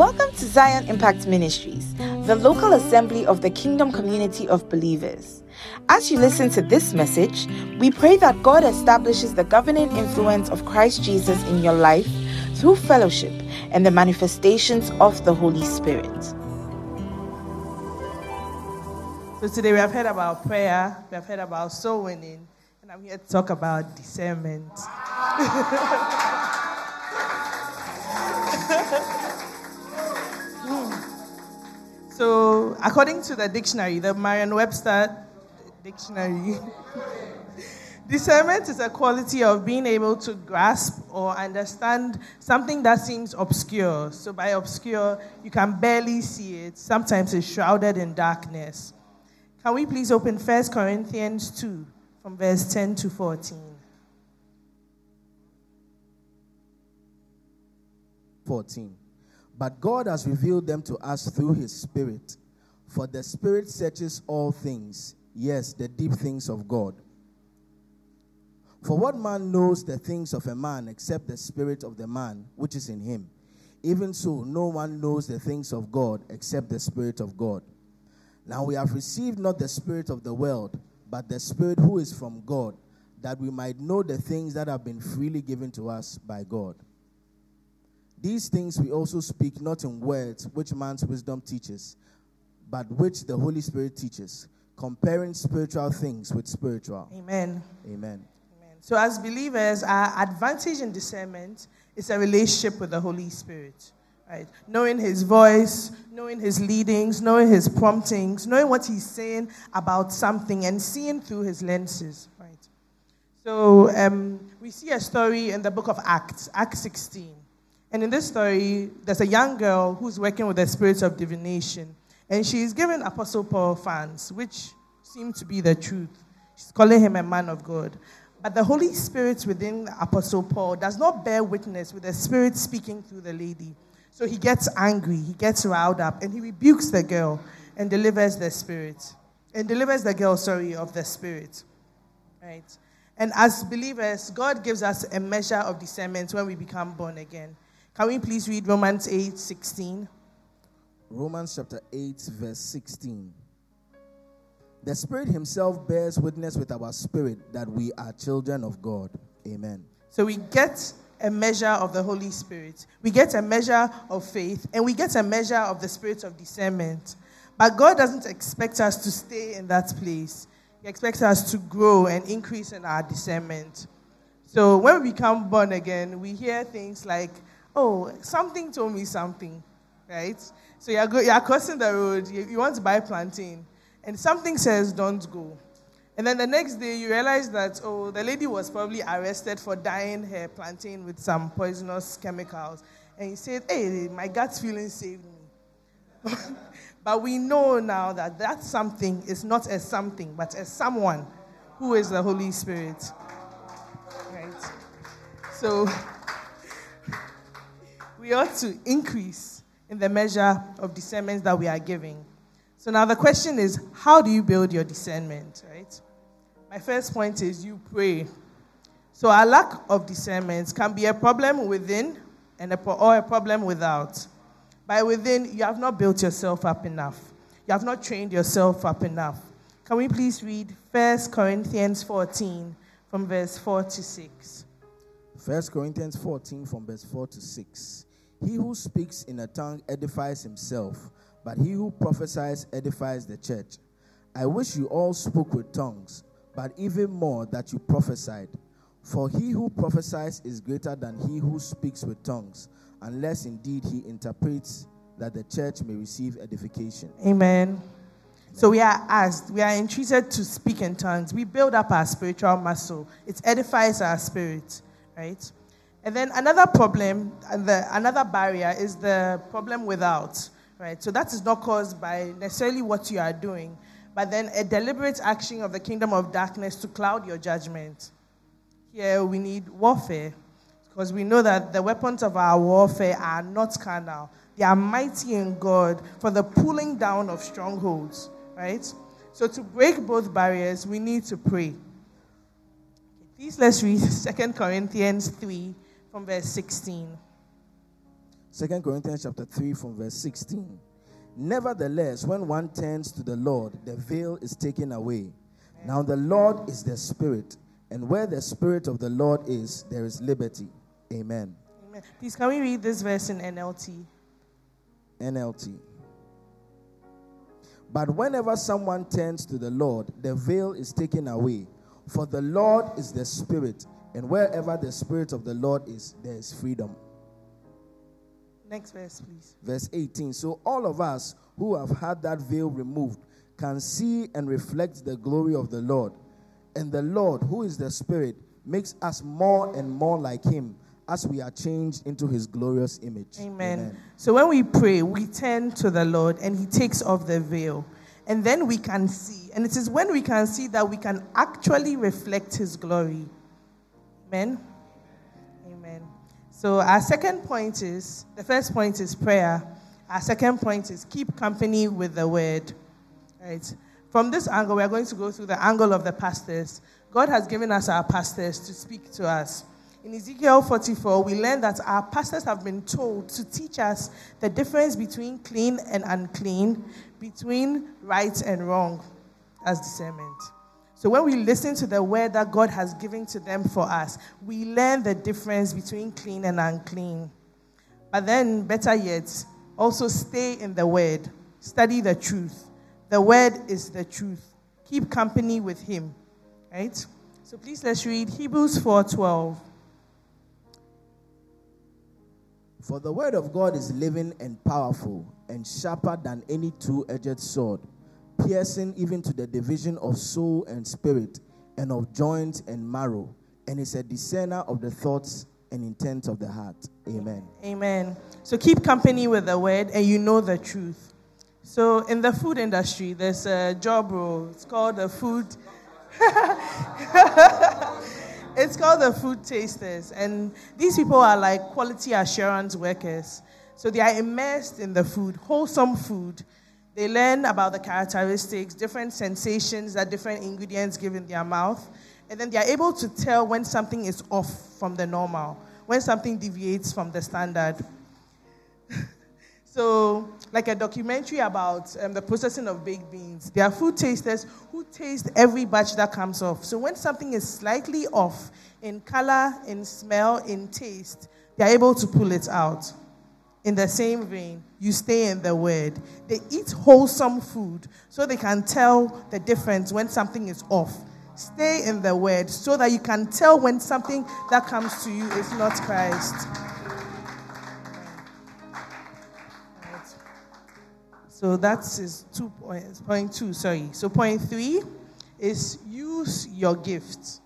Welcome to Zion Impact Ministries, the local assembly of the kingdom community of believers. As you listen to this message, we pray that God establishes the governing influence of Christ Jesus in your life through fellowship and the manifestations of the Holy Spirit. So today we have heard about prayer, we have heard about soul winning, and I'm here to talk about discernment. So, according to the dictionary, the Merriam Webster dictionary, discernment is a quality of being able to grasp or understand something that seems obscure. So, by obscure, you can barely see it, sometimes it's shrouded in darkness. Can we please open 1 Corinthians 2 from verse 10 to 14? 14. But God has revealed them to us through his Spirit. For the Spirit searches all things, yes, the deep things of God. For what man knows the things of a man except the Spirit of the man which is in him? Even so, no one knows the things of God except the Spirit of God. Now we have received not the Spirit of the world, but the Spirit who is from God, that we might know the things that have been freely given to us by God. These things we also speak not in words which man's wisdom teaches, but which the Holy Spirit teaches, comparing spiritual things with spiritual. Amen. Amen. Amen. So, as believers, our advantage in discernment is a relationship with the Holy Spirit. Right? Knowing his voice, knowing his leadings, knowing his promptings, knowing what he's saying about something, and seeing through his lenses. Right? So, um, we see a story in the book of Acts, Acts 16. And in this story, there's a young girl who's working with the spirits of divination. And she's giving Apostle Paul fans, which seem to be the truth. She's calling him a man of God. But the Holy Spirit within Apostle Paul does not bear witness with the Spirit speaking through the lady. So he gets angry, he gets riled up, and he rebukes the girl and delivers the Spirit. And delivers the girl, sorry, of the Spirit. Right? And as believers, God gives us a measure of discernment when we become born again. Can we please read Romans 8 16? Romans chapter 8, verse 16. The Spirit Himself bears witness with our spirit that we are children of God. Amen. So we get a measure of the Holy Spirit, we get a measure of faith, and we get a measure of the spirit of discernment. But God doesn't expect us to stay in that place, He expects us to grow and increase in our discernment. So when we become born again, we hear things like, oh, something told me something, right? So you're, go- you're crossing the road, you, you want to buy plantain, and something says, don't go. And then the next day, you realize that, oh, the lady was probably arrested for dyeing her plantain with some poisonous chemicals. And he said, hey, my gut feeling saved me. but we know now that that something is not a something, but a someone who is the Holy Spirit. Right? So we ought to increase in the measure of discernment that we are giving. So now the question is, how do you build your discernment, right? My first point is you pray. So our lack of discernment can be a problem within and a pro- or a problem without. By within, you have not built yourself up enough. You have not trained yourself up enough. Can we please read 1 Corinthians 14 from verse 4 to 6? 1 Corinthians 14, from verse 4 to 6. He who speaks in a tongue edifies himself, but he who prophesies edifies the church. I wish you all spoke with tongues, but even more that you prophesied. For he who prophesies is greater than he who speaks with tongues, unless indeed he interprets that the church may receive edification. Amen. So we are asked, we are entreated to speak in tongues. We build up our spiritual muscle. It edifies our spirit, right? And then another problem, the, another barrier is the problem without, right? So that is not caused by necessarily what you are doing, but then a deliberate action of the kingdom of darkness to cloud your judgment. Here we need warfare, because we know that the weapons of our warfare are not carnal. They are mighty in God for the pulling down of strongholds, right? So to break both barriers, we need to pray. Please let's read 2 Corinthians 3 from verse 16. 2 Corinthians chapter 3 from verse 16. Nevertheless, when one turns to the Lord, the veil is taken away. Now the Lord is the Spirit, and where the Spirit of the Lord is, there is liberty. Amen. Amen. Please, can we read this verse in NLT? NLT. But whenever someone turns to the Lord, the veil is taken away. For the Lord is the Spirit, and wherever the Spirit of the Lord is, there is freedom. Next verse, please. Verse 18. So all of us who have had that veil removed can see and reflect the glory of the Lord. And the Lord, who is the Spirit, makes us more and more like Him as we are changed into His glorious image. Amen. Amen. So when we pray, we turn to the Lord and He takes off the veil. And then we can see. And it is when we can see that we can actually reflect His glory. Amen. Amen. So, our second point is the first point is prayer. Our second point is keep company with the word. Right? From this angle, we are going to go through the angle of the pastors. God has given us our pastors to speak to us. In Ezekiel 44, we learn that our pastors have been told to teach us the difference between clean and unclean, between right and wrong as discernment. So when we listen to the word that God has given to them for us, we learn the difference between clean and unclean. But then, better yet, also stay in the word, study the truth. The word is the truth. Keep company with him. Right? So please let's read Hebrews 4:12. For the word of God is living and powerful and sharper than any two-edged sword piercing even to the division of soul and spirit, and of joints and marrow, and is a discerner of the thoughts and intent of the heart. Amen. Amen. So keep company with the word, and you know the truth. So in the food industry, there's a job role. It's called the food. it's called the food tasters, and these people are like quality assurance workers. So they are immersed in the food, wholesome food they learn about the characteristics, different sensations that different ingredients give in their mouth, and then they are able to tell when something is off from the normal, when something deviates from the standard. so, like a documentary about um, the processing of baked beans, there are food tasters who taste every batch that comes off. So, when something is slightly off in color, in smell, in taste, they are able to pull it out. In the same vein, you stay in the word. They eat wholesome food so they can tell the difference when something is off. Stay in the word so that you can tell when something that comes to you is not Christ. So that's his two points. Point two, sorry. So point three is use your gift.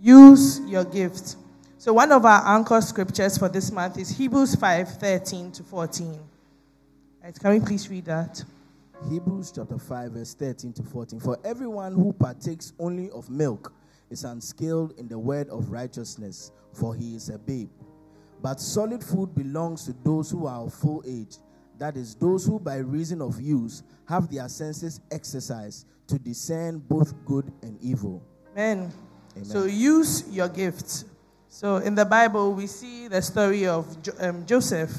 Use your gift. So one of our anchor scriptures for this month is Hebrews 5 13 to 14. Right, can we please read that? Hebrews chapter 5, verse 13 to 14. For everyone who partakes only of milk is unskilled in the word of righteousness, for he is a babe. But solid food belongs to those who are of full age, that is, those who by reason of use have their senses exercised to discern both good and evil. Amen. Amen. So use your gifts so in the Bible, we see the story of um, Joseph.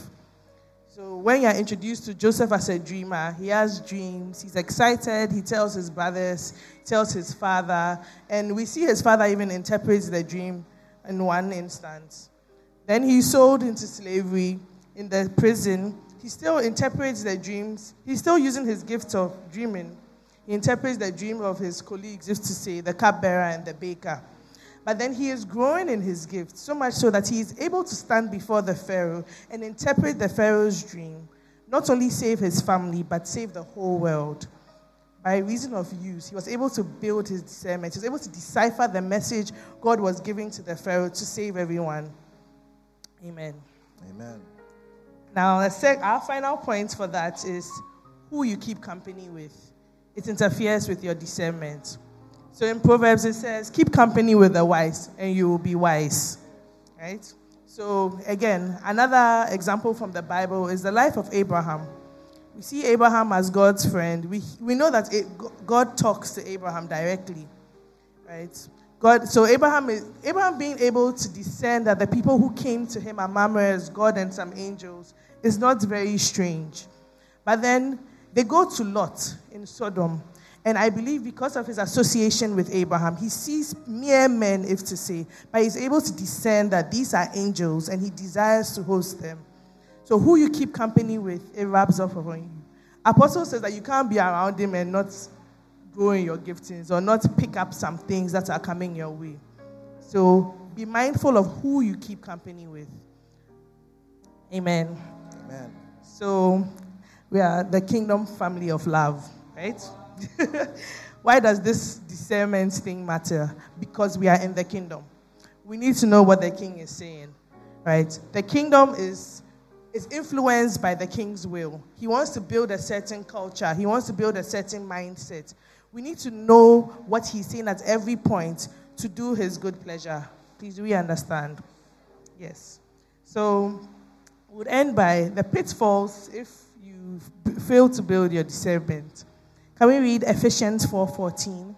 So when you're introduced to Joseph as a dreamer, he has dreams, he's excited, he tells his brothers, tells his father, and we see his father even interprets the dream in one instance. Then he's sold into slavery in the prison. He still interprets the dreams. He's still using his gift of dreaming. He interprets the dream of his colleagues, used to say, the cupbearer and the baker. But then he is growing in his gift, so much so that he is able to stand before the Pharaoh and interpret the Pharaoh's dream, not only save his family, but save the whole world. By reason of use, he was able to build his discernment. He was able to decipher the message God was giving to the Pharaoh to save everyone. Amen. Amen. Now, our final point for that is who you keep company with. It interferes with your discernment. So in Proverbs it says, keep company with the wise and you will be wise. Right? So again, another example from the Bible is the life of Abraham. We see Abraham as God's friend. We, we know that it, God talks to Abraham directly. Right? God, so Abraham is Abraham being able to discern that the people who came to him are murmurers, God and some angels, is not very strange. But then they go to Lot in Sodom. And I believe because of his association with Abraham, he sees mere men, if to say, but he's able to discern that these are angels and he desires to host them. So who you keep company with, it rubs off on you. Apostle says that you can't be around him and not grow in your giftings or not pick up some things that are coming your way. So be mindful of who you keep company with. Amen. Amen. So we are the kingdom family of love, right? Why does this discernment thing matter? Because we are in the kingdom. We need to know what the king is saying, right? The kingdom is is influenced by the king's will. He wants to build a certain culture. He wants to build a certain mindset. We need to know what he's saying at every point to do his good pleasure. Please, do we understand? Yes. So, we'll end by the pitfalls if you fail to build your discernment. Can we read Ephesians 4:14?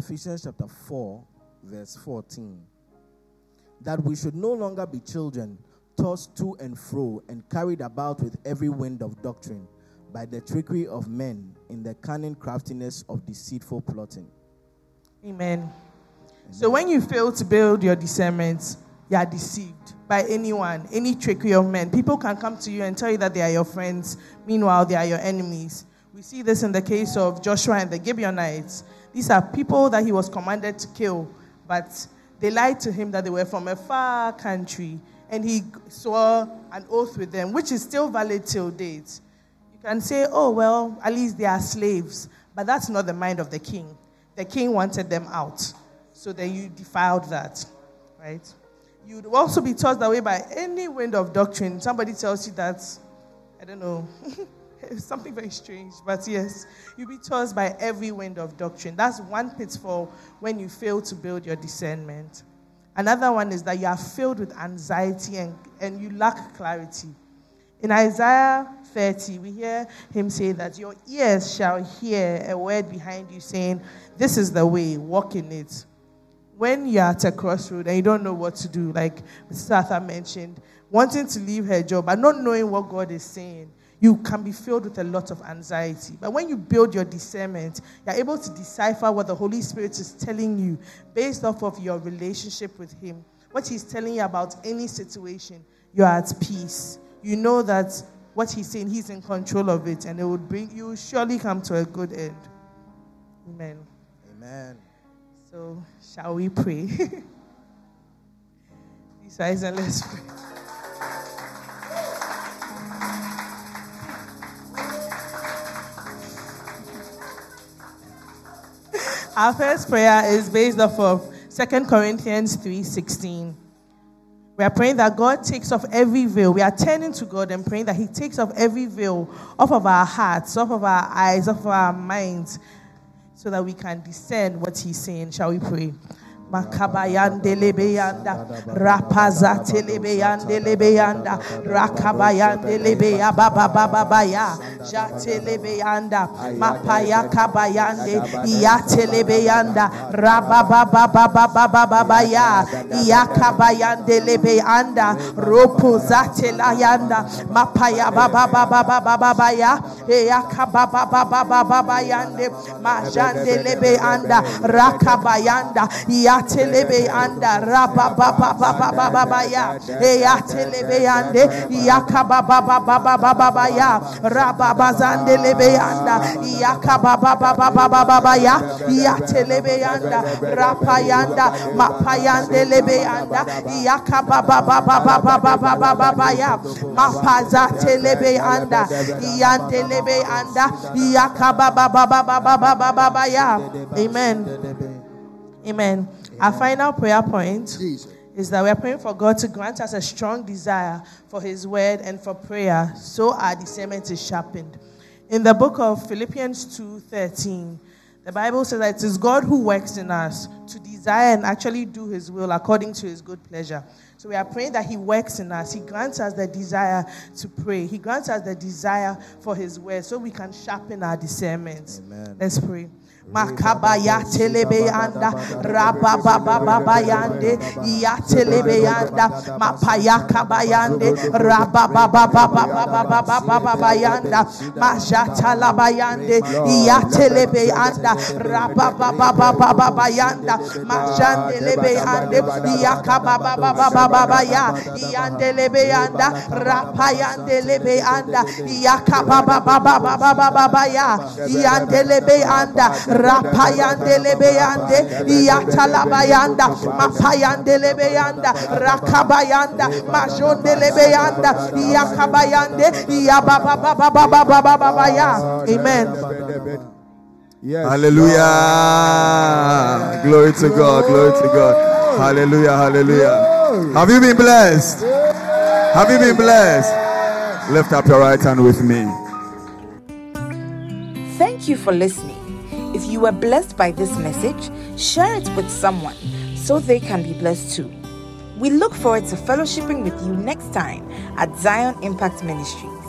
Ephesians chapter 4, verse 14. That we should no longer be children, tossed to and fro and carried about with every wind of doctrine by the trickery of men in the cunning craftiness of deceitful plotting. Amen. Amen. So when you fail to build your discernment, you are deceived by anyone, any trickery of men. People can come to you and tell you that they are your friends, meanwhile, they are your enemies. We see this in the case of Joshua and the Gibeonites. These are people that he was commanded to kill, but they lied to him that they were from a far country, and he swore an oath with them, which is still valid till date You can say, oh, well, at least they are slaves. But that's not the mind of the king. The king wanted them out. So then you defiled that, right? You'd also be tossed away by any wind of doctrine. Somebody tells you that, I don't know, something very strange, but yes, you'll be tossed by every wind of doctrine. That's one pitfall when you fail to build your discernment. Another one is that you are filled with anxiety and, and you lack clarity. In Isaiah 30, we hear him say that your ears shall hear a word behind you saying, This is the way, walk in it. When you're at a crossroad and you don't know what to do, like Mrs. Arthur mentioned, wanting to leave her job but not knowing what God is saying, you can be filled with a lot of anxiety. But when you build your discernment, you're able to decipher what the Holy Spirit is telling you based off of your relationship with Him. What He's telling you about any situation, you're at peace you know that what he's saying, he's in control of it, and it would bring you surely come to a good end. Amen. Amen. So, shall we pray? These and let's pray. Our first prayer is based off of 2 Corinthians 3:16. We are praying that God takes off every veil. We are turning to God and praying that He takes off every veil off of our hearts, off of our eyes, off of our minds, so that we can discern what He's saying. Shall we pray? Makabayande lebeyanda, rapazate lebeyande lebeyanda, rakabayande lebeya baba baba baya, jate lebeyanda, mapaya kabayande, yate lebeyanda, rababa baba baba baba baya, yakabayande lebeyanda, ropo zate layanda, mapaya baba baba baba baba ya, yakababa baba baba bayande, majande lebeyanda, rakabayanda, ya yatelebe anda raba baba baba baba ya yatelebe ande yakaba baba baba baba ya raba bazande lebe anda yakaba baba baba baba ya yatelebe anda rapa yanda mapayande lebe anda yakaba baba baba baba baba ya mapaza telebe anda yantelebe anda yakaba baba baba baba baba ya amen Amen. Our final prayer point is that we are praying for God to grant us a strong desire for His word and for prayer, so our discernment is sharpened. In the book of Philippians 2:13, the Bible says that it is God who works in us to desire and actually do His will according to His good pleasure. So we are praying that He works in us. He grants us the desire to pray. He grants us the desire for His word so we can sharpen our discernment. Amen. Let's pray. Makabaya telebe anda raba baba baba yande ya telebe yanda mapaya kabayande raba baba baba baba baba baba yanda majata labayande ya telebe anda raba baba baba baba yanda majande lebe ande ya kababa baba baba ya yande lebe yanda rapa yande lebe anda ya kababa baba baba baba ya yande lebe anda rapayande lebeyande yatalabayanda mapayande lebeyanda rakabayanda majonde lebeyanda yakabayande yababababababababaya amen Yes. Hallelujah. Glory to God. Glory to God. Hallelujah. Hallelujah. Have you been blessed? Have you been blessed? Lift up your right hand with me. Thank you for listening. If you were blessed by this message, share it with someone so they can be blessed too. We look forward to fellowshipping with you next time at Zion Impact Ministries.